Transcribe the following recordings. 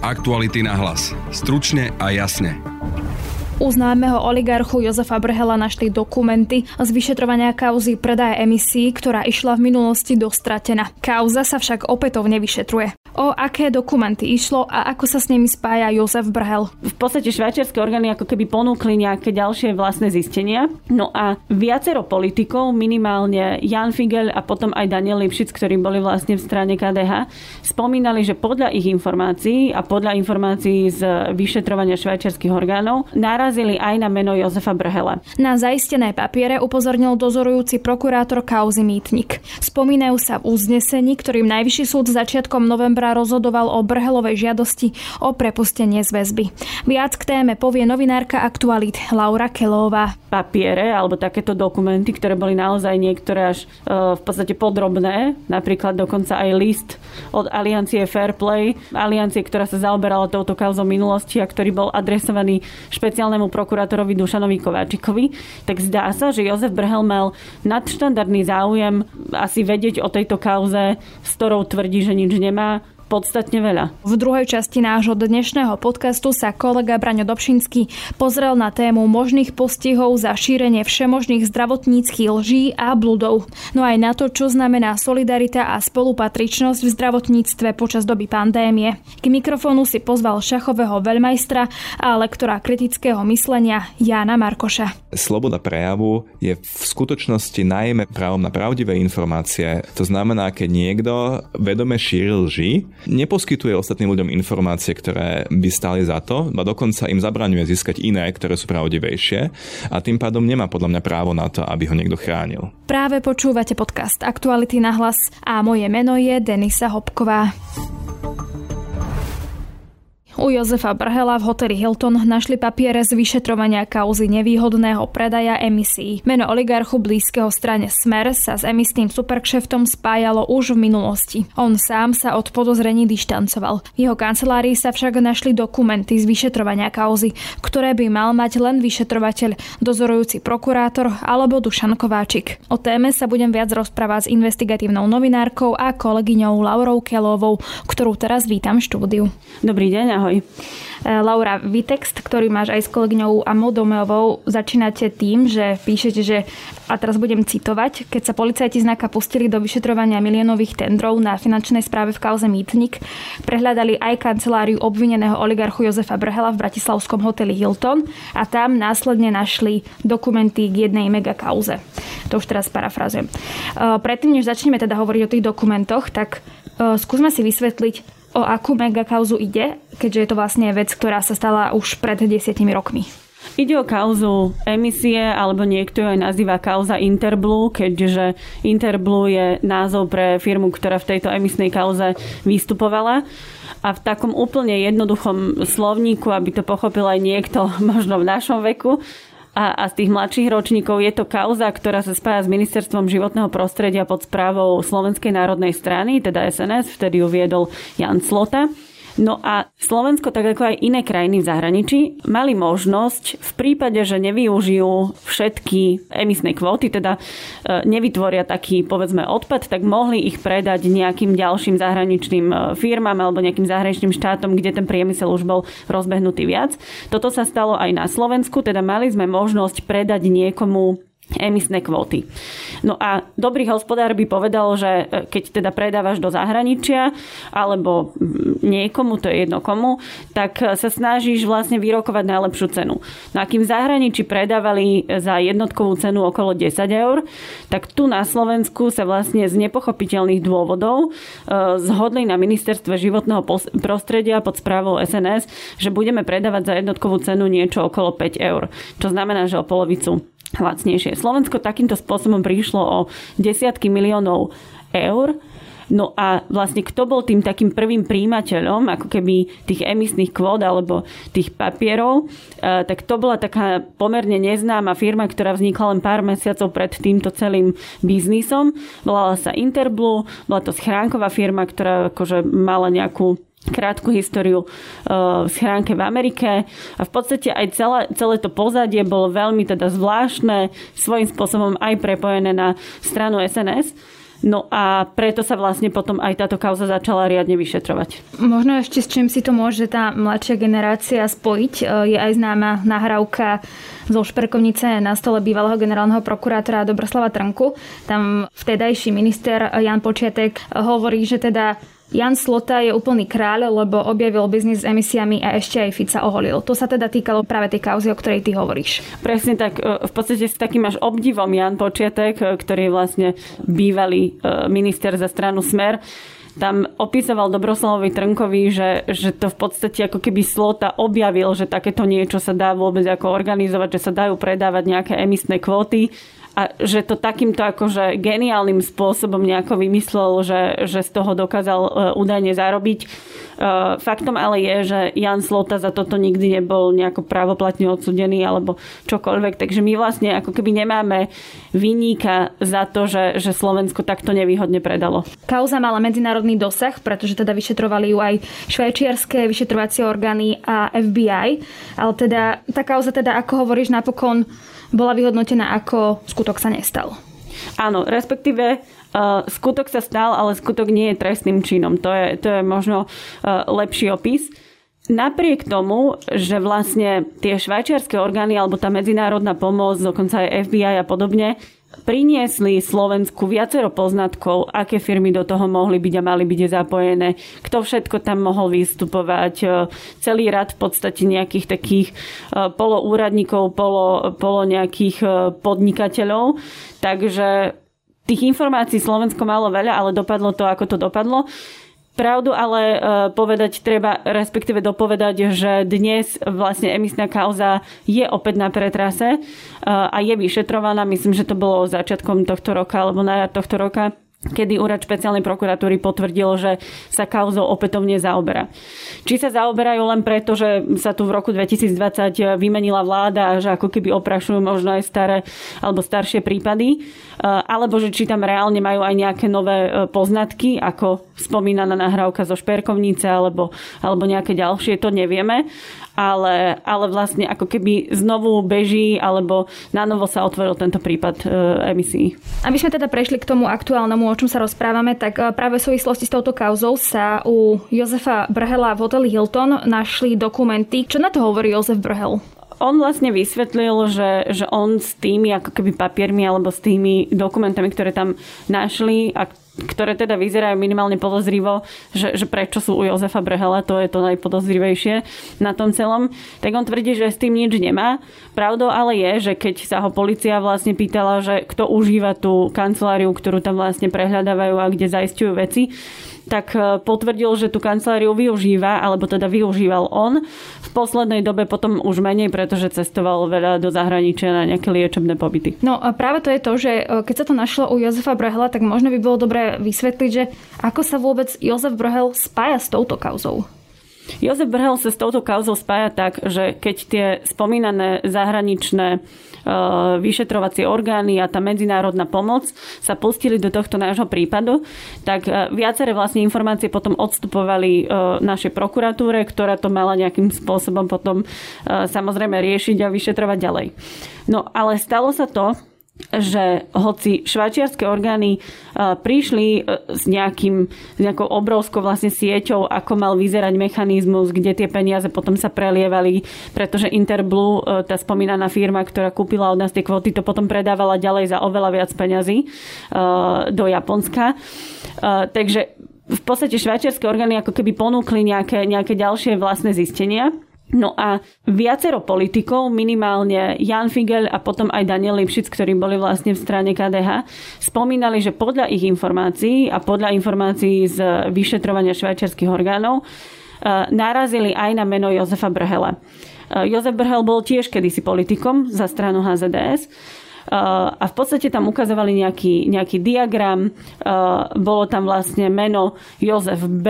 Aktuality na hlas. Stručne a jasne. U známeho oligarchu Jozefa Brhela našli dokumenty z vyšetrovania kauzy predaje emisí, ktorá išla v minulosti dostratená. Kauza sa však opätovne vyšetruje. O aké dokumenty išlo a ako sa s nimi spája Jozef Brhel? V podstate švajčiarske orgány ako keby ponúkli nejaké ďalšie vlastné zistenia. No a viacero politikov, minimálne Jan Figel a potom aj Daniel Lipšic, ktorí boli vlastne v strane KDH, spomínali, že podľa ich informácií a podľa informácií z vyšetrovania švajčiarských orgánov narazili aj na meno Jozefa Brhela. Na zaistené papiere upozornil dozorujúci prokurátor kauzy Mýtnik. Spomínajú sa v uznesení, ktorým Najvyšší súd začiatkom novembra novembra rozhodoval o Brhelovej žiadosti o prepustenie z väzby. Viac k téme povie novinárka Aktualit Laura Kelová. Papiere alebo takéto dokumenty, ktoré boli naozaj niektoré až e, v podstate podrobné, napríklad dokonca aj list od Aliancie Fairplay, aliancie, ktorá sa zaoberala touto kauzou minulosti a ktorý bol adresovaný špeciálnemu prokurátorovi Dušanovi Kováčikovi, tak zdá sa, že Jozef Brhel mal nadštandardný záujem asi vedieť o tejto kauze, s ktorou tvrdí, že nič nemá podstatne veľa. V druhej časti nášho dnešného podcastu sa kolega Braňo Dobšinský pozrel na tému možných postihov za šírenie všemožných zdravotníckých lží a bludov. No aj na to, čo znamená solidarita a spolupatričnosť v zdravotníctve počas doby pandémie. K mikrofónu si pozval šachového veľmajstra a lektora kritického myslenia Jána Markoša. Sloboda prejavu je v skutočnosti najmä právom na pravdivé informácie. To znamená, keď niekto vedome šíri lži, neposkytuje ostatným ľuďom informácie, ktoré by stáli za to, a dokonca im zabraňuje získať iné, ktoré sú pravdivejšie a tým pádom nemá podľa mňa právo na to, aby ho niekto chránil. Práve počúvate podcast Aktuality na hlas a moje meno je Denisa Hopková. U Jozefa Brhela v hoteli Hilton našli papiere z vyšetrovania kauzy nevýhodného predaja emisí. Meno oligarchu blízkeho strane Smer sa s emisným superkšeftom spájalo už v minulosti. On sám sa od podozrení dištancoval. V jeho kancelárii sa však našli dokumenty z vyšetrovania kauzy, ktoré by mal mať len vyšetrovateľ, dozorujúci prokurátor alebo Dušan Kováčik. O téme sa budem viac rozprávať s investigatívnou novinárkou a kolegyňou Laurou Kelovou, ktorú teraz vítam v štúdiu. Dobrý deň, ahoj. Ahoj. E, Laura, vy text, ktorý máš aj s kolegyňou Amodomeovou, začínate tým, že píšete, že, a teraz budem citovať, keď sa policajti znaka pustili do vyšetrovania miliónových tendrov na finančnej správe v kauze Mýtnik, prehľadali aj kanceláriu obvineného oligarchu Jozefa Brhela v bratislavskom hoteli Hilton a tam následne našli dokumenty k jednej megakauze. To už teraz parafrazujem. E, predtým, než začneme teda hovoriť o tých dokumentoch, tak e, skúsme si vysvetliť, o akú megakauzu ide, keďže je to vlastne vec, ktorá sa stala už pred desiatimi rokmi. Ide o kauzu emisie, alebo niekto ju aj nazýva kauza Interblue, keďže Interblue je názov pre firmu, ktorá v tejto emisnej kauze vystupovala. A v takom úplne jednoduchom slovníku, aby to pochopil aj niekto možno v našom veku, a, a z tých mladších ročníkov je to kauza, ktorá sa spája s Ministerstvom životného prostredia pod správou Slovenskej národnej strany, teda SNS, vtedy ju viedol Jan Slota. No a Slovensko, tak ako aj iné krajiny v zahraničí, mali možnosť v prípade, že nevyužijú všetky emisné kvóty, teda e, nevytvoria taký, povedzme, odpad, tak mohli ich predať nejakým ďalším zahraničným e, firmám alebo nejakým zahraničným štátom, kde ten priemysel už bol rozbehnutý viac. Toto sa stalo aj na Slovensku, teda mali sme možnosť predať niekomu emisné kvóty. No a dobrý hospodár by povedal, že e, keď teda predávaš do zahraničia alebo niekomu, to je jedno komu, tak e, sa snažíš vlastne vyrokovať najlepšiu cenu. No a kým v zahraničí predávali za jednotkovú cenu okolo 10 eur, tak tu na Slovensku sa vlastne z nepochopiteľných dôvodov e, zhodli na ministerstve životného prostredia pod správou SNS, že budeme predávať za jednotkovú cenu niečo okolo 5 eur. Čo znamená, že o polovicu lacnejšie. Slovensko takýmto spôsobom prišlo o desiatky miliónov eur. No a vlastne kto bol tým takým prvým príjimateľom, ako keby tých emisných kvót alebo tých papierov, e, tak to bola taká pomerne neznáma firma, ktorá vznikla len pár mesiacov pred týmto celým biznisom. Volala sa Interblue, bola to schránková firma, ktorá akože mala nejakú krátku históriu uh, v schránke v Amerike a v podstate aj celé, celé to pozadie bolo veľmi teda zvláštne, svojím spôsobom aj prepojené na stranu SNS. No a preto sa vlastne potom aj táto kauza začala riadne vyšetrovať. Možno ešte s čím si to môže tá mladšia generácia spojiť. E, je aj známa nahrávka zo šperkovnice na stole bývalého generálneho prokurátora Dobroslava Trnku. Tam vtedajší minister Jan Počiatek hovorí, že teda Jan Slota je úplný kráľ, lebo objavil biznis s emisiami a ešte aj Fica oholil. To sa teda týkalo práve tej kauzy, o ktorej ty hovoríš. Presne tak. E, v podstate s takým až obdivom Jan Počiatek, e, ktorý je vlastne bývalý e, minister za stranu Smer, tam opisoval Dobroslavovi Trnkovi, že, že to v podstate ako keby Slota objavil, že takéto niečo sa dá vôbec ako organizovať, že sa dajú predávať nejaké emisné kvóty a že to takýmto akože geniálnym spôsobom nejako vymyslel, že, že z toho dokázal uh, údajne zarobiť. Uh, faktom ale je, že Jan Slota za toto nikdy nebol nejako právoplatne odsudený alebo čokoľvek, takže my vlastne ako keby nemáme vyníka za to, že, že Slovensko takto nevýhodne predalo. Kauza mala medzinárodný dosah, pretože teda vyšetrovali ju aj švajčiarske vyšetrovacie orgány a FBI, ale teda tá kauza teda, ako hovoríš, napokon bola vyhodnotená ako skutok sa nestal. Áno, respektíve uh, skutok sa stal, ale skutok nie je trestným činom. To je, to je možno uh, lepší opis. Napriek tomu, že vlastne tie švajčiarske orgány alebo tá medzinárodná pomoc, dokonca aj FBI a podobne, priniesli Slovensku viacero poznatkov, aké firmy do toho mohli byť a mali byť zapojené, kto všetko tam mohol vystupovať, e, celý rad v podstate nejakých takých e, poloúradníkov, polo, polo nejakých e, podnikateľov. Takže tých informácií Slovensko malo veľa, ale dopadlo to, ako to dopadlo. Pravdu ale e, povedať treba, respektíve dopovedať, že dnes vlastne emisná kauza je opäť na pretrase e, a je vyšetrovaná. Myslím, že to bolo začiatkom tohto roka alebo na tohto roka kedy úrad špeciálnej prokuratúry potvrdil, že sa kauzou opätovne zaoberá. Či sa zaoberajú len preto, že sa tu v roku 2020 vymenila vláda a že ako keby oprašujú možno aj staré alebo staršie prípady, Eh, alebo že či tam reálne majú aj nejaké nové eh, poznatky, ako spomínaná nahrávka zo Šperkovnice alebo, alebo nejaké ďalšie, to nevieme. Ale, ale vlastne ako keby znovu beží alebo na novo sa otvoril tento prípad e, emisí. Aby sme teda prešli k tomu aktuálnemu, o čom sa rozprávame, tak práve v súvislosti s touto kauzou sa u Jozefa Brhela v hoteli Hilton našli dokumenty. Čo na to hovorí Jozef Brhel? on vlastne vysvetlil, že, že on s tými ako keby papiermi alebo s tými dokumentami, ktoré tam našli a ktoré teda vyzerajú minimálne podozrivo, že, že prečo sú u Jozefa Brehela, to je to najpodozrivejšie na tom celom, tak on tvrdí, že s tým nič nemá. Pravdou ale je, že keď sa ho policia vlastne pýtala, že kto užíva tú kanceláriu, ktorú tam vlastne prehľadávajú a kde zaistujú veci, tak e, potvrdil, že tú kanceláriu využíva, alebo teda využíval on. V poslednej dobe potom už menej, pretože cestoval veľa do zahraničia na nejaké liečebné pobyty. No a práve to je to, že e, keď sa to našlo u Jozefa Brehla, tak možno by bolo dobré vysvetliť, že ako sa vôbec Jozef Brhel spája s touto kauzou. Jozef Brhel sa s touto kauzou spája tak, že keď tie spomínané zahraničné vyšetrovacie orgány a tá medzinárodná pomoc sa pustili do tohto nášho prípadu, tak e, viaceré vlastne informácie potom odstupovali e, našej prokuratúre, ktorá to mala nejakým spôsobom potom samozrejme riešiť a vyšetrovať ďalej. No ale stalo sa to, že hoci švajčiarske orgány e, prišli e, s, nejakým, s nejakou obrovskou vlastne sieťou, ako mal vyzerať mechanizmus, kde tie peniaze potom sa prelievali, pretože Interblue, e, tá spomínaná firma, ktorá kúpila od nás tie kvoty, to potom predávala ďalej za oveľa viac peňazí do Japonska. Takže v podstate švajčiarske orgány ako keby ponúkli nejaké, nejaké ďalšie vlastné zistenia No a viacero politikov, minimálne Jan Figel a potom aj Daniel Lipšic, ktorí boli vlastne v strane KDH, spomínali, že podľa ich informácií a podľa informácií z vyšetrovania švajčiarských orgánov e, narazili aj na meno Jozefa Brhela. E, Jozef Brhel bol tiež kedysi politikom za stranu HZDS e, a v podstate tam ukazovali nejaký, nejaký diagram, bolo tam vlastne meno Jozef B,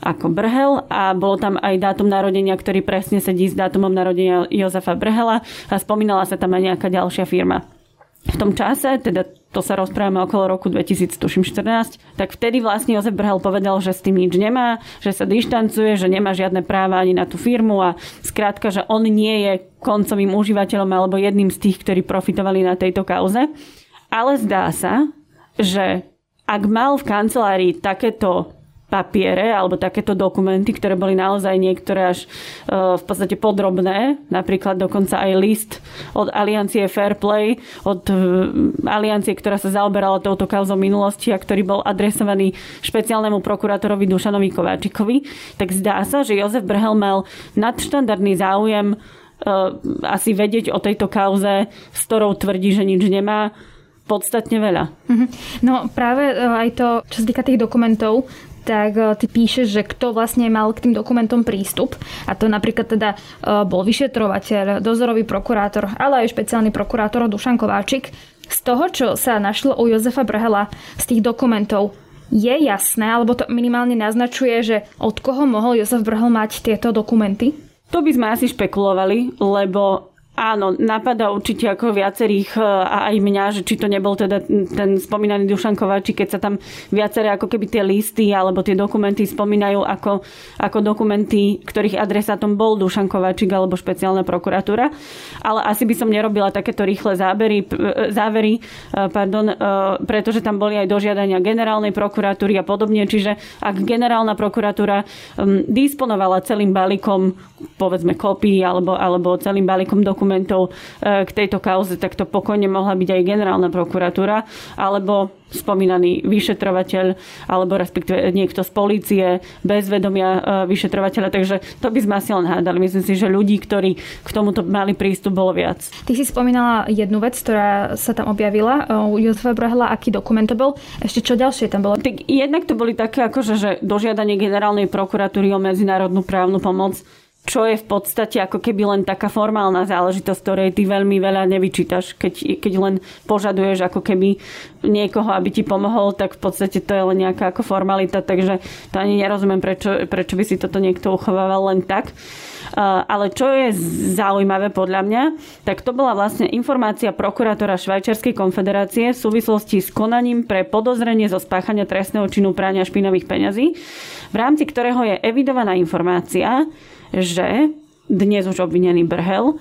ako Brhel a bolo tam aj dátum narodenia, ktorý presne sedí s dátumom narodenia Jozefa Brhela a spomínala sa tam aj nejaká ďalšia firma. V tom čase, teda to sa rozprávame okolo roku 2014, tak vtedy vlastne Jozef Brhel povedal, že s tým nič nemá, že sa dištancuje, že nemá žiadne práva ani na tú firmu a skrátka, že on nie je koncovým užívateľom alebo jedným z tých, ktorí profitovali na tejto kauze. Ale zdá sa, že ak mal v kancelárii takéto papiere alebo takéto dokumenty, ktoré boli naozaj niektoré až e, v podstate podrobné, napríklad dokonca aj list od Aliancie Fairplay, od e, aliancie, ktorá sa zaoberala touto kauzou minulosti a ktorý bol adresovaný špeciálnemu prokurátorovi Dušanovi Kováčikovi, tak zdá sa, že Jozef Brhel mal nadštandardný záujem e, asi vedieť o tejto kauze, s ktorou tvrdí, že nič nemá, podstatne veľa. Mhm. No práve aj to, čo sa týka tých dokumentov, tak e, ty píšeš, že kto vlastne mal k tým dokumentom prístup. A to napríklad teda e, bol vyšetrovateľ, dozorový prokurátor, ale aj špeciálny prokurátor Dušan Kováčik. Z toho, čo sa našlo u Jozefa Brhela z tých dokumentov, je jasné, alebo to minimálne naznačuje, že od koho mohol Jozef Brhel mať tieto dokumenty? To by sme asi špekulovali, lebo Áno, napadá určite ako viacerých e, a aj mňa, že či to nebol teda ten spomínaný Dušan Kováči, keď sa tam viaceré ako keby tie listy alebo tie dokumenty spomínajú ako, ako dokumenty, ktorých adresátom bol Dušan Kováčik alebo špeciálna prokuratúra. Ale asi by som nerobila takéto rýchle zábery, e, závery, e, pardon, pretože tam boli aj dožiadania generálnej prokuratúry a podobne. Čiže ak generálna prokuratúra disponovala celým balíkom povedzme kopí alebo, alebo celým balíkom dokumentov, dokumentov e, k tejto kauze, tak to pokojne mohla byť aj generálna prokuratúra alebo spomínaný vyšetrovateľ alebo respektíve niekto z polície bez vedomia e, vyšetrovateľa. Takže to by sme asi len hádali. Myslím si, že ľudí, ktorí k tomuto mali prístup, bolo viac. Ty si spomínala jednu vec, ktorá sa tam objavila e, u Jozefa Brahla. Aký dokument to bol? Ešte čo ďalšie tam bolo? Tak jednak to boli také, akože, že dožiadanie generálnej prokuratúry o medzinárodnú právnu pomoc čo je v podstate ako keby len taká formálna záležitosť, ktorej ty veľmi veľa nevyčítaš. Keď, keď len požaduješ ako keby niekoho, aby ti pomohol, tak v podstate to je len nejaká ako formalita, takže to ani nerozumiem, prečo, prečo by si toto niekto uchovával len tak. Ale čo je zaujímavé podľa mňa, tak to bola vlastne informácia prokurátora Švajčiarskej konfederácie v súvislosti s konaním pre podozrenie zo spáchania trestného činu prania špinavých peňazí, v rámci ktorého je evidovaná informácia, že dnes už obvinený Brhel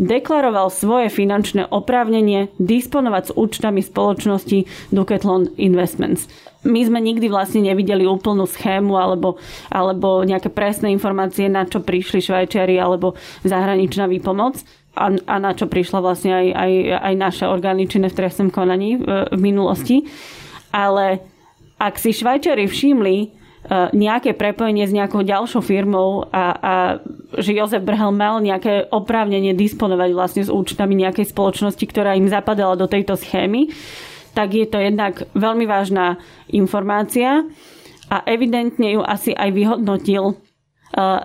deklaroval svoje finančné oprávnenie disponovať s účtami spoločnosti Duketlon Investments. My sme nikdy vlastne nevideli úplnú schému alebo, alebo nejaké presné informácie, na čo prišli Švajčiari alebo zahraničná výpomoc a, a na čo prišla vlastne aj, aj, aj naše orgány činné v trestnom konaní v, v minulosti. Ale ak si Švajčiari všimli, E, nejaké prepojenie s nejakou ďalšou firmou a, a že Jozef Brhel mal nejaké oprávnenie disponovať vlastne s účtami nejakej spoločnosti, ktorá im zapadala do tejto schémy, tak je to jednak veľmi vážna informácia a evidentne ju asi aj vyhodnotil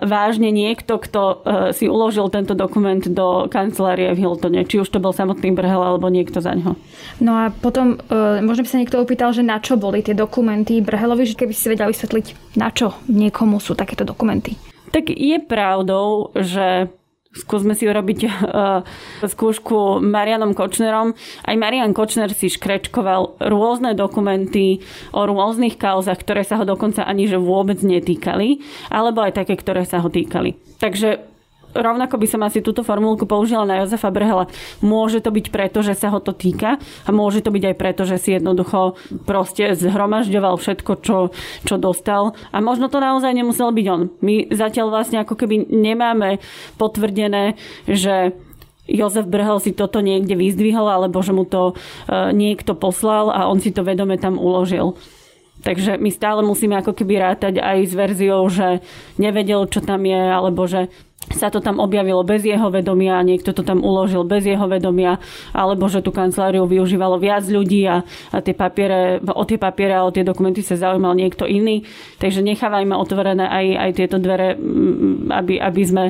vážne niekto, kto eh, si uložil tento dokument do kancelárie v Hiltone, či už to bol samotný Brhel alebo niekto za ňo. No a potom eh, možno by sa niekto opýtal, že na čo boli tie dokumenty Brhelovi, že keby si vedel vysvetliť, na čo niekomu sú takéto dokumenty. Tak je pravdou, že Skúsme si urobiť uh, skúšku Marianom Kočnerom. Aj Marian Kočner si škrečkoval rôzne dokumenty o rôznych kauzach, ktoré sa ho dokonca ani že vôbec netýkali, alebo aj také, ktoré sa ho týkali. Takže rovnako by som asi túto formulku použila na Jozefa Brhela. Môže to byť preto, že sa ho to týka a môže to byť aj preto, že si jednoducho proste zhromažďoval všetko, čo, čo dostal. A možno to naozaj nemusel byť on. My zatiaľ vlastne ako keby nemáme potvrdené, že Jozef Brhel si toto niekde vyzdvihol, alebo že mu to e, niekto poslal a on si to vedome tam uložil. Takže my stále musíme ako keby rátať aj s verziou, že nevedel, čo tam je, alebo že sa to tam objavilo bez jeho vedomia, niekto to tam uložil bez jeho vedomia, alebo že tú kanceláriu využívalo viac ľudí a, a tie papiere, o tie papiere a o tie dokumenty sa zaujímal niekto iný. Takže nechávajme otvorené aj, aj tieto dvere, aby, aby sme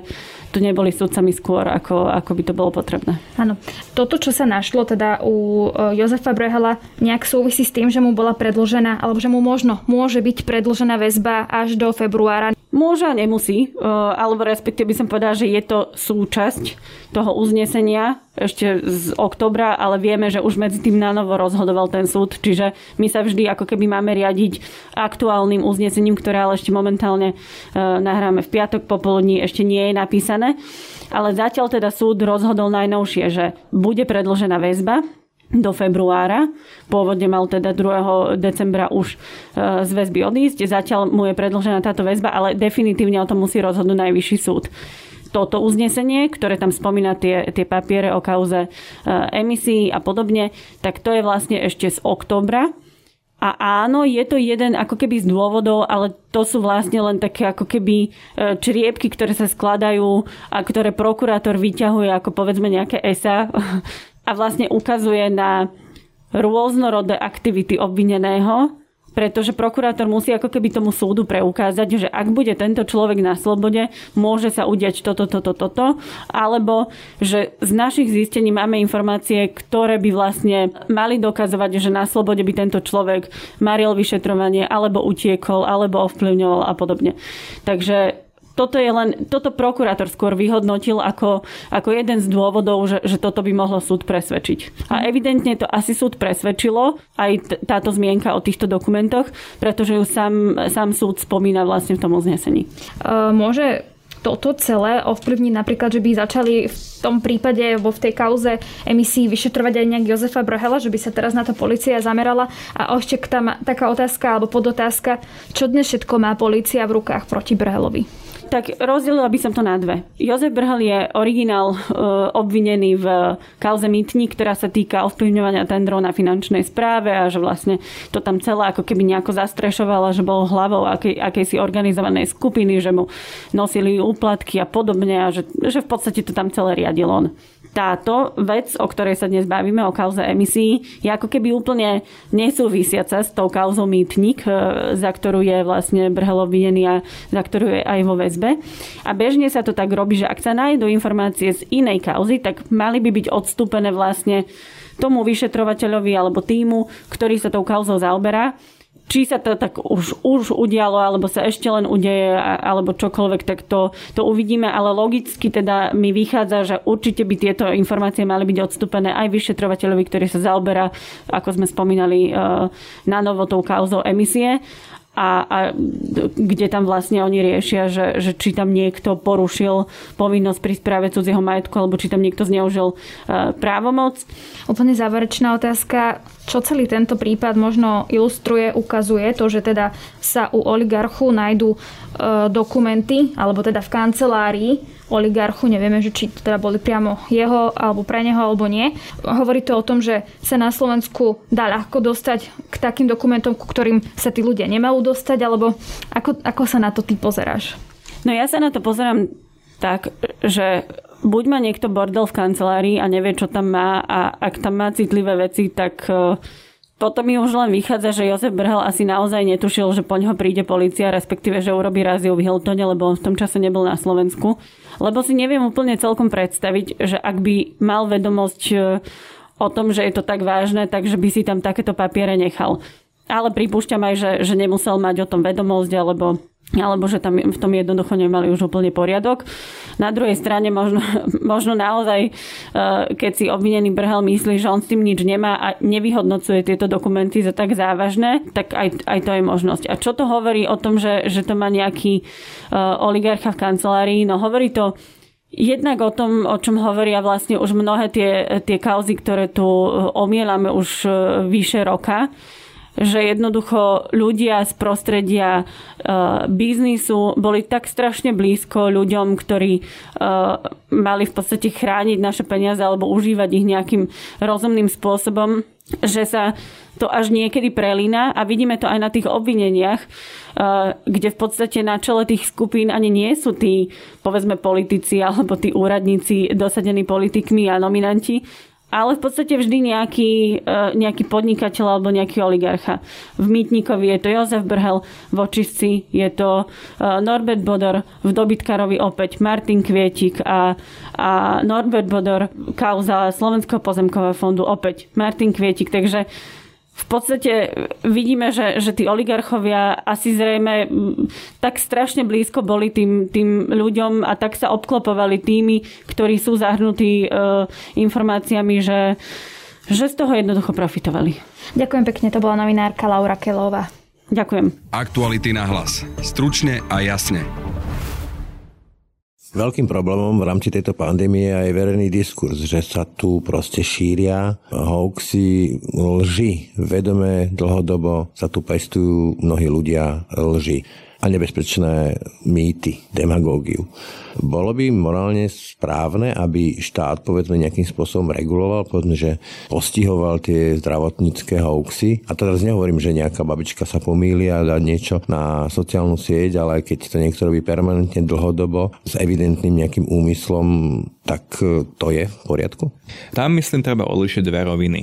tu neboli sudcami skôr, ako, ako by to bolo potrebné. Áno. Toto, čo sa našlo teda u e, Jozefa Brehala, nejak súvisí s tým, že mu bola predložená, alebo že mu možno môže byť predložená väzba až do februára. Môže a nemusí, e, alebo respektíve by som povedala, že je to súčasť toho uznesenia ešte z oktobra, ale vieme, že už medzi tým na novo rozhodoval ten súd, čiže my sa vždy ako keby máme riadiť aktuálnym uznesením, ktoré ale ešte momentálne e, nahráme v piatok popoludní, ešte nie je napísané. Ale zatiaľ teda súd rozhodol najnovšie, že bude predložená väzba do februára. Pôvodne mal teda 2. decembra už e, z väzby odísť. Zatiaľ mu je predlžená táto väzba, ale definitívne o tom musí rozhodnúť najvyšší súd toto uznesenie, ktoré tam spomína tie, tie papiere o kauze e, emisí a podobne, tak to je vlastne ešte z oktobra. A áno, je to jeden ako keby z dôvodov, ale to sú vlastne len také ako keby e, čriepky, ktoré sa skladajú a ktoré prokurátor vyťahuje ako povedzme nejaké esa a vlastne ukazuje na rôznorodé aktivity obvineného pretože prokurátor musí ako keby tomu súdu preukázať, že ak bude tento človek na slobode, môže sa udiať toto, toto, toto, alebo že z našich zistení máme informácie, ktoré by vlastne mali dokazovať, že na slobode by tento človek maril vyšetrovanie, alebo utiekol, alebo ovplyvňoval a podobne. Takže toto je len, toto prokurátor skôr vyhodnotil ako, ako jeden z dôvodov, že, že toto by mohlo súd presvedčiť. A evidentne to asi súd presvedčilo, aj t- táto zmienka o týchto dokumentoch, pretože ju sám, sám súd spomína vlastne v tom uznesení. Uh, môže toto celé ovplyvniť napríklad, že by začali v tom prípade vo v tej kauze emisí vyšetrovať aj nejak Jozefa Brhela, že by sa teraz na to policia zamerala a ešte tam taká otázka alebo podotázka, čo dnes všetko má policia v rukách proti Brhelovi? Tak rozdelila by som to na dve. Jozef Brhel je originál e, obvinený v kauze Mytní, ktorá sa týka ovplyvňovania tendrov na finančnej správe a že vlastne to tam celé ako keby nejako zastrešovala, že bol hlavou akej, akejsi organizovanej skupiny, že mu nosili úplatky a podobne a že, že v podstate to tam celé riadil on táto vec, o ktorej sa dnes bavíme, o kauze emisí, je ako keby úplne nesúvisiaca s tou kauzou Mýtnik, e, za ktorú je vlastne Brhelo obvinený a za ktorú je aj vo väzbe. A bežne sa to tak robí, že ak sa nájdú informácie z inej kauzy, tak mali by byť odstúpené vlastne tomu vyšetrovateľovi alebo týmu, ktorý sa tou kauzou zaoberá či sa to tak už, už udialo, alebo sa ešte len udeje, alebo čokoľvek, tak to, to uvidíme, ale logicky teda mi vychádza, že určite by tieto informácie mali byť odstúpené aj vyšetrovateľovi, ktorý sa zaoberá, ako sme spomínali, e, na novo tou kauzou emisie a, a kde tam vlastne oni riešia, že, že či tam niekto porušil povinnosť pri správe cudzieho majetku alebo či tam niekto zneužil uh, právomoc. Úplne záverečná otázka. Čo celý tento prípad možno ilustruje, ukazuje to, že teda sa u oligarchu nájdú uh, dokumenty alebo teda v kancelárii oligarchu, nevieme, že či teda boli priamo jeho alebo pre neho alebo nie. Hovorí to o tom, že sa na Slovensku dá ľahko dostať k takým dokumentom, ku ktorým sa tí ľudia nemajú dostať, alebo ako, ako sa na to ty pozeráš? No ja sa na to pozerám tak, že buď má niekto bordel v kancelárii a nevie, čo tam má a ak tam má citlivé veci, tak e, potom mi už len vychádza, že Jozef Brhel asi naozaj netušil, že po neho príde policia, respektíve, že urobí raziu v Hiltone, lebo on v tom čase nebol na Slovensku. Lebo si neviem úplne celkom predstaviť, že ak by mal vedomosť e, o tom, že je to tak vážne, takže by si tam takéto papiere nechal. Ale pripúšťam aj, že, že nemusel mať o tom vedomosť, alebo alebo že tam v tom jednoducho nemali už úplne poriadok. Na druhej strane možno, možno naozaj, e, keď si obvinený Brhel myslí, že on s tým nič nemá a nevyhodnocuje tieto dokumenty za tak závažné, tak aj, aj to je možnosť. A čo to hovorí o tom, že, že to má nejaký e, oligarcha v kancelárii? No hovorí to Jednak o tom, o čom hovoria vlastne už mnohé tie, tie kauzy, ktoré tu omielame už e, vyše roka, že jednoducho ľudia z prostredia uh, biznisu boli tak strašne blízko ľuďom, ktorí uh, mali v podstate chrániť naše peniaze alebo užívať ich nejakým rozumným spôsobom, že sa to až niekedy prelína. A vidíme to aj na tých obvineniach, uh, kde v podstate na čele tých skupín ani nie sú tí, povedzme, politici alebo tí úradníci dosadení politikmi a nominanti, ale v podstate vždy nejaký, e, nejaký podnikateľ alebo nejaký oligarcha. V Mýtnikovi je to Jozef Brhel, v Očistci je to e, Norbert Bodor, v Dobytkarovi opäť Martin Kvietik a, a Norbert Bodor, kauza Slovenského pozemkového fondu opäť Martin Kvietik. Takže v podstate vidíme, že, že tí oligarchovia asi zrejme tak strašne blízko boli tým, tým ľuďom a tak sa obklopovali tými, ktorí sú zahrnutí e, informáciami, že, že z toho jednoducho profitovali. Ďakujem pekne, to bola novinárka Laura Kelová. Ďakujem. Aktuality na hlas. Stručne a jasne. Veľkým problémom v rámci tejto pandémie je aj verejný diskurs, že sa tu proste šíria hoaxy, lži. Vedome dlhodobo sa tu pestujú mnohí ľudia lži a nebezpečné mýty, demagógiu. Bolo by morálne správne, aby štát povedzme nejakým spôsobom reguloval, povedzme, že postihoval tie zdravotnícke hoaxy. A teraz nehovorím, že nejaká babička sa pomýli a dá niečo na sociálnu sieť, ale keď to niekto robí permanentne dlhodobo s evidentným nejakým úmyslom, tak to je v poriadku? Tam myslím treba odlišiť dve roviny.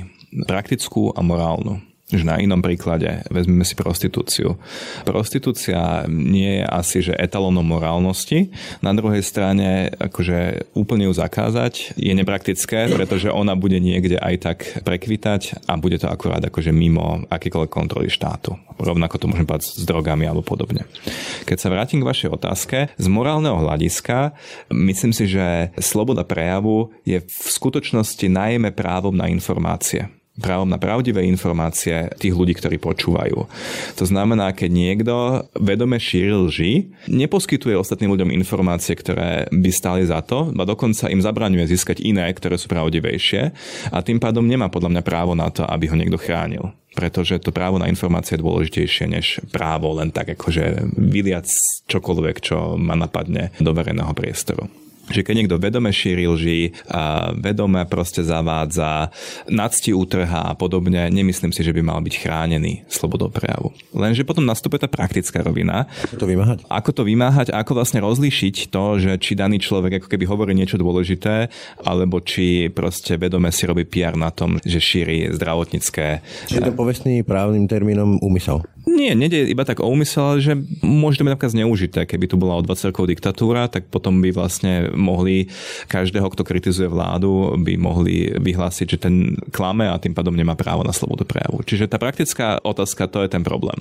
Praktickú a morálnu že na inom príklade, vezmeme si prostitúciu. Prostitúcia nie je asi, že etalónom morálnosti. Na druhej strane, akože úplne ju zakázať je nepraktické, pretože ona bude niekde aj tak prekvitať a bude to akurát akože mimo akékoľvek kontroly štátu. Rovnako to môžeme povedať s drogami alebo podobne. Keď sa vrátim k vašej otázke, z morálneho hľadiska myslím si, že sloboda prejavu je v skutočnosti najmä právom na informácie právom na pravdivé informácie tých ľudí, ktorí počúvajú. To znamená, keď niekto vedome šíri lži, neposkytuje ostatným ľuďom informácie, ktoré by stali za to, a dokonca im zabraňuje získať iné, ktoré sú pravdivejšie a tým pádom nemá podľa mňa právo na to, aby ho niekto chránil pretože to právo na informácie je dôležitejšie než právo len tak akože vyliať čokoľvek, čo ma napadne do verejného priestoru že keď niekto vedome šíri lži, a vedome proste zavádza, nadsti utrhá a podobne, nemyslím si, že by mal byť chránený slobodou prejavu. Lenže potom nastupuje tá praktická rovina. Ako to vymáhať? Ako to vymáhať a ako vlastne rozlíšiť to, že či daný človek ako keby hovorí niečo dôležité, alebo či proste vedome si robí PR na tom, že šíri zdravotnícke. Čiže to povestný právnym termínom úmysel. Nie, nede iba tak o úmysel, že môže to byť napríklad zneužité. Keby tu bola o 20 rokov diktatúra, tak potom by vlastne mohli každého, kto kritizuje vládu, by mohli vyhlásiť, že ten klame a tým pádom nemá právo na slobodu prejavu. Čiže tá praktická otázka, to je ten problém.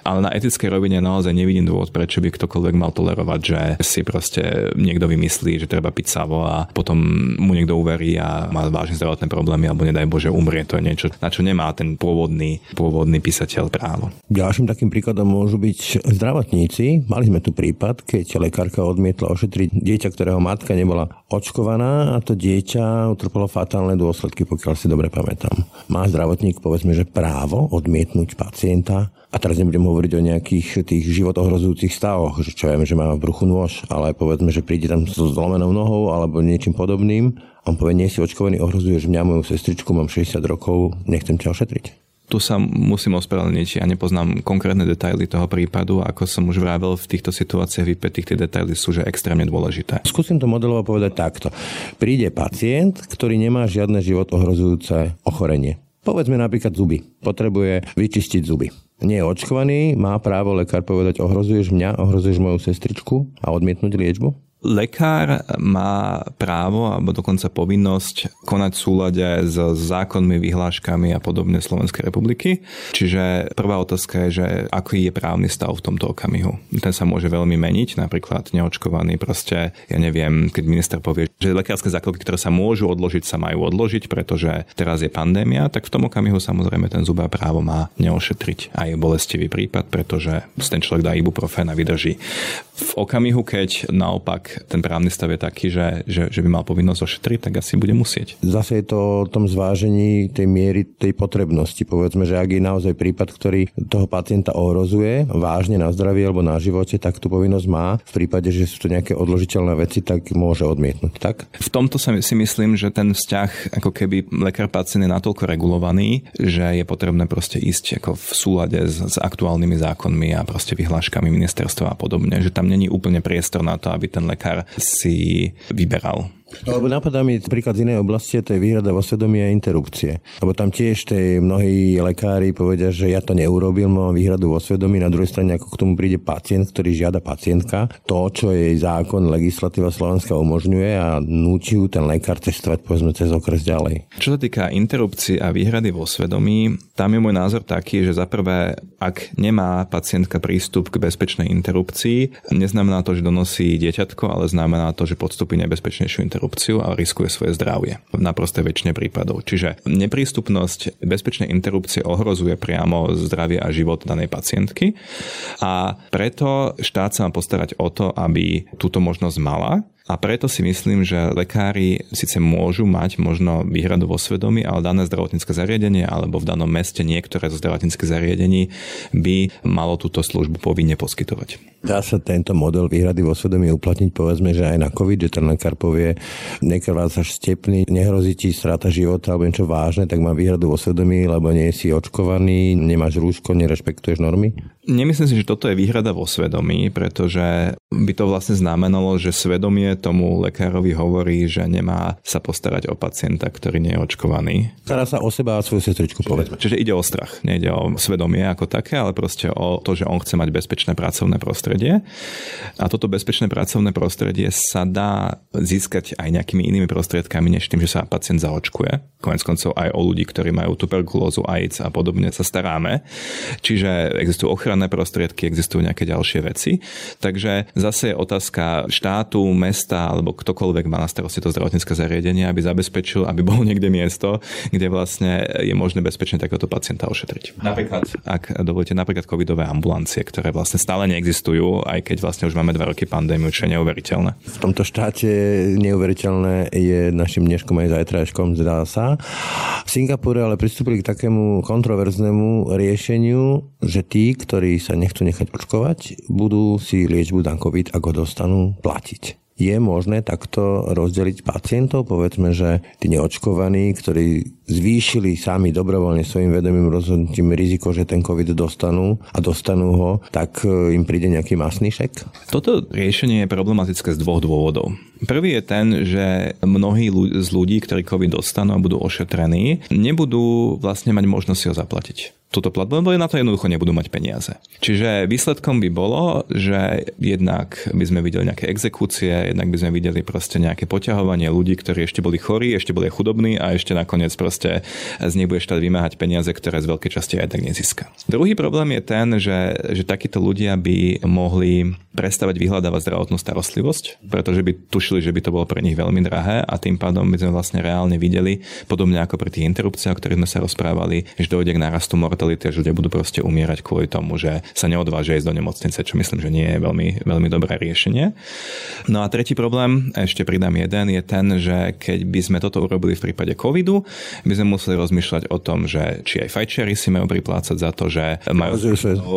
Ale na etickej rovine naozaj nevidím dôvod, prečo by ktokoľvek mal tolerovať, že si proste niekto vymyslí, že treba piť savo a potom mu niekto uverí a má vážne zdravotné problémy alebo nedaj Bože umrie. To je niečo, na čo nemá ten pôvodný, pôvodný písateľ právo. Ďalším takým príkladom môžu byť zdravotníci. Mali sme tu prípad, keď lekárka odmietla ošetriť dieťa, ktorého matka nebola očkovaná a to dieťa utrpelo fatálne dôsledky, pokiaľ si dobre pamätám. Má zdravotník povedzme, že právo odmietnúť pacienta a teraz nebudem hovoriť o nejakých tých životohrozujúcich stavoch, že čo viem, že má v bruchu nôž, ale povedzme, že príde tam so zlomenou nohou alebo niečím podobným on povie, nie si očkovaný, ohrozuješ mňa, moju sestričku, mám 60 rokov, nechcem ťa ošetriť tu sa musím ospravedlniť. Ja nepoznám konkrétne detaily toho prípadu. Ako som už vravel, v týchto situáciách vypetých tie detaily sú že extrémne dôležité. Skúsim to modelovo povedať takto. Príde pacient, ktorý nemá žiadne život ohrozujúce ochorenie. Povedzme napríklad zuby. Potrebuje vyčistiť zuby. Nie je očkovaný, má právo lekár povedať, ohrozuješ mňa, ohrozuješ moju sestričku a odmietnúť liečbu? Lekár má právo alebo dokonca povinnosť konať v súlade s zákonmi, vyhláškami a podobne Slovenskej republiky. Čiže prvá otázka je, že aký je právny stav v tomto okamihu. Ten sa môže veľmi meniť, napríklad neočkovaný proste, ja neviem, keď minister povie, že lekárske zákroky, ktoré sa môžu odložiť, sa majú odložiť, pretože teraz je pandémia, tak v tom okamihu samozrejme ten zubá právo má neošetriť aj bolestivý prípad, pretože ten človek dá ibuprofén a vydrží. V okamihu, keď naopak ten právny stav je taký, že, že, že by mal povinnosť ošetriť, tak asi bude musieť. Zase je to o tom zvážení tej miery tej potrebnosti. Povedzme, že ak je naozaj prípad, ktorý toho pacienta ohrozuje vážne na zdraví alebo na živote, tak tú povinnosť má. V prípade, že sú to nejaké odložiteľné veci, tak môže odmietnúť. Tak? V tomto sa si myslím, že ten vzťah ako keby lekár pacient je natoľko regulovaný, že je potrebné proste ísť ako v súlade s, s aktuálnymi zákonmi a proste vyhláškami ministerstva a podobne, že tam není úplne priestor na to, aby ten lekár si vyberal. Alebo napadá mi príklad z inej oblasti, to je výhrada vo svedomí a interrupcie. Lebo tam tiež tej mnohí lekári povedia, že ja to neurobil, mám výhradu vo svedomí. Na druhej strane, ako k tomu príde pacient, ktorý žiada pacientka, to, čo jej zákon, legislatíva Slovenska umožňuje a núči ju ten lekár cestovať povedzme cez okres ďalej. Čo sa týka interrupcií a výhrady vo svedomí, tam je môj názor taký, že za prvé, ak nemá pacientka prístup k bezpečnej interrupcii, neznamená to, že donosí dieťatko, ale znamená to, že podstupí nebezpečnejšiu interrupciu interrupciu a riskuje svoje zdravie v naprostej väčšine prípadov. Čiže neprístupnosť bezpečnej interrupcie ohrozuje priamo zdravie a život danej pacientky a preto štát sa má postarať o to, aby túto možnosť mala A preto si myslím, že lekári síce môžu mať možno výhradu vo svedomí, ale dané zdravotnícke zariadenie alebo v danom meste niektoré zo zdravotníckých zariadení by malo túto službu povinne poskytovať. Dá sa tento model výhrady vo svedomí uplatniť povedzme, že aj na COVID, že ten lekár povie, nekrvácaš stepný, nehrozí ti strata života alebo niečo vážne, tak má výhradu vo svedomí, lebo nie si očkovaný, nemáš rúško, nerešpektuješ normy? Nemyslím si, že toto je výhrada vo svedomí, pretože by to vlastne znamenalo, že svedomie tomu lekárovi hovorí, že nemá sa postarať o pacienta, ktorý nie je očkovaný. Stará sa o seba a svoju sestričku, povedzme. Čiže ide o strach, nejde o svedomie ako také, ale proste o to, že on chce mať bezpečné pracovné prostredie. A toto bezpečné pracovné prostredie sa dá získať aj nejakými inými prostriedkami, než tým, že sa pacient zaočkuje. Konec koncov aj o ľudí, ktorí majú tuberkulózu, AIDS a podobne sa staráme. Čiže existujú ochranné prostriedky, existujú nejaké ďalšie veci. Takže zase je otázka štátu, mesta alebo ktokoľvek má na starosti to zdravotnícke zariadenie, aby zabezpečil, aby bolo niekde miesto, kde vlastne je možné bezpečne takéhoto pacienta ošetriť. Napríklad, ak dovolíte, napríklad covidové ambulancie, ktoré vlastne stále neexistujú, aj keď vlastne už máme dva roky pandémiu, čo je neuveriteľné. V tomto štáte neuveriteľné je našim dneškom aj zajtrajškom, zdá sa. V Singapúre ale pristúpili k takému kontroverznému riešeniu, že tí, ktorí sa nechcú nechať očkovať, budú si liečbu na COVID, ako dostanú, platiť. Je možné takto rozdeliť pacientov? Povedzme, že tí neočkovaní, ktorí zvýšili sami dobrovoľne svojim vedomým rozhodnutím riziko, že ten COVID dostanú a dostanú ho, tak e, im príde nejaký masný šek? Toto riešenie je problematické z dvoch dôvodov. Prvý je ten, že mnohí z ľudí, ktorí COVID dostanú a budú ošetrení, nebudú vlastne mať možnosť ho zaplatiť túto platbu, lebo na to jednoducho nebudú mať peniaze. Čiže výsledkom by bolo, že jednak by sme videli nejaké exekúcie, jednak by sme videli proste nejaké poťahovanie ľudí, ktorí ešte boli chorí, ešte boli chudobní a ešte nakoniec proste z nej bude štát vymáhať peniaze, ktoré z veľkej časti aj tak nezíska. Druhý problém je ten, že, že takíto ľudia by mohli prestávať vyhľadávať zdravotnú starostlivosť, pretože by tušili, že by to bolo pre nich veľmi drahé a tým pádom by sme vlastne reálne videli, podobne ako pri tých interrupciách, o ktorých sme sa rozprávali, že dojde k nárastu mortality a že ľudia budú proste umierať kvôli tomu, že sa neodvážia ísť do nemocnice, čo myslím, že nie je veľmi, veľmi dobré riešenie. No a tretí problém, ešte pridám jeden, je ten, že keď by sme toto urobili v prípade covidu, by sme museli rozmýšľať o tom, že či aj fajčiari si majú priplácať za to, že majú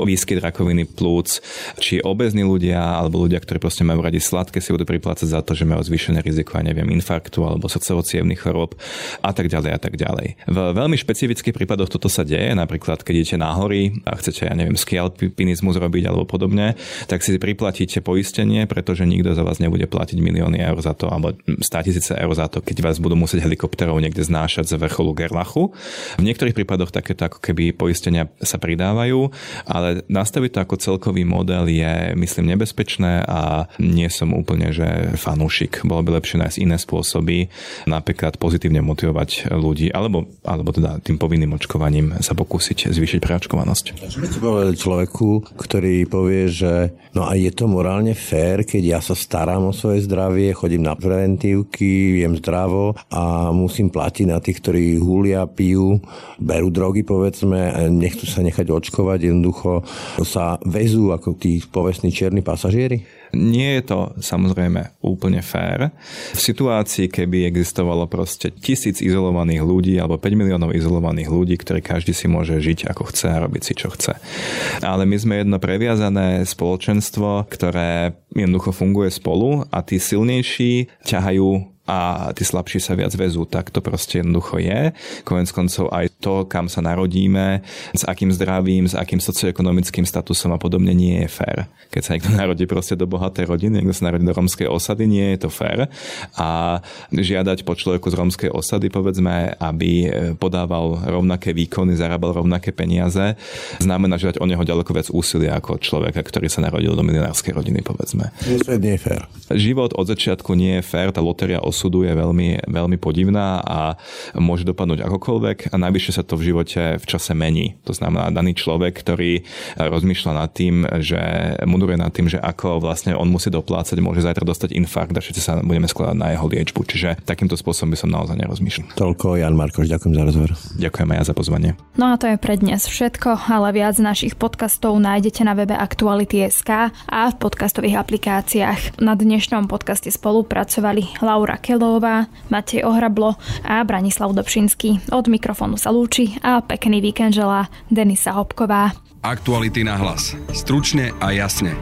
výskyt rakoviny plúc, či obezní ľudia ľudia alebo ľudia, ktorí proste majú radi sladké, si budú priplácať za to, že majú zvýšené riziko, ja neviem, infarktu alebo srdcovo chorób a tak ďalej a tak ďalej. V veľmi špecifických prípadoch toto sa deje, napríklad keď idete na hory a chcete, ja neviem, skialpinizmus robiť alebo podobne, tak si priplatíte poistenie, pretože nikto za vás nebude platiť milióny eur za to alebo 100 tisíce eur za to, keď vás budú musieť helikopterov niekde znášať z vrcholu Gerlachu. V niektorých prípadoch takéto ako keby poistenia sa pridávajú, ale nastaviť to ako celkový model je, myslím, nebezpečné a nie som úplne, že fanúšik. Bolo by lepšie nájsť iné spôsoby, napríklad pozitívne motivovať ľudí, alebo, alebo teda tým povinným očkovaním sa pokúsiť zvýšiť preočkovanosť. Čo by ste povedali človeku, ktorý povie, že no a je to morálne fér, keď ja sa starám o svoje zdravie, chodím na preventívky, jem zdravo a musím platiť na tých, ktorí hulia, pijú, berú drogy, povedzme, nechcú sa nechať očkovať, jednoducho sa vezú ako tí povestní čierni pasažieri? Nie je to samozrejme úplne fér. V situácii, keby existovalo proste tisíc izolovaných ľudí alebo 5 miliónov izolovaných ľudí, ktorí každý si môže žiť ako chce a robiť si čo chce. Ale my sme jedno previazané spoločenstvo, ktoré jednoducho funguje spolu a tí silnejší ťahajú a tí slabší sa viac vezú. Tak to proste jednoducho je. Konec koncov aj to, kam sa narodíme, s akým zdravím, s akým socioekonomickým statusom a podobne nie je fér. Keď sa niekto narodí proste do bohatej rodiny, niekto sa narodí do romskej osady, nie je to fér. A žiadať po človeku z romskej osady, povedzme, aby podával rovnaké výkony, zarábal rovnaké peniaze, znamená žiadať o neho ďaleko viac úsilia ako človeka, ktorý sa narodil do milionárskej rodiny, povedzme. Svet nie je fér. Život od začiatku nie je fér, tá lotéria osudu je veľmi, veľmi podivná a môže dopadnúť akokoľvek a najvyššie sa to v živote v čase mení. To znamená, daný človek, ktorý rozmýšľa nad tým, že mudruje nad tým, že ako vlastne on musí doplácať, môže zajtra dostať infarkt a všetci sa budeme skladať na jeho liečbu. Čiže takýmto spôsobom by som naozaj nerozmýšľal. Toľko Jan Markoš, ďakujem za rozhovor. Ďakujem aj ja za pozvanie. No a to je pre dnes všetko, ale viac našich podcastov nájdete na webe Aktuality.sk a v podcastových aplikáciách. Na dnešnom podcaste spolupracovali Laura Kelová, Matej Ohrablo a Branislav Dobšinský. Od mikrofónu sa lúči a pekný víkend želá Denisa Hopková. Aktuality na hlas. Stručne a jasne.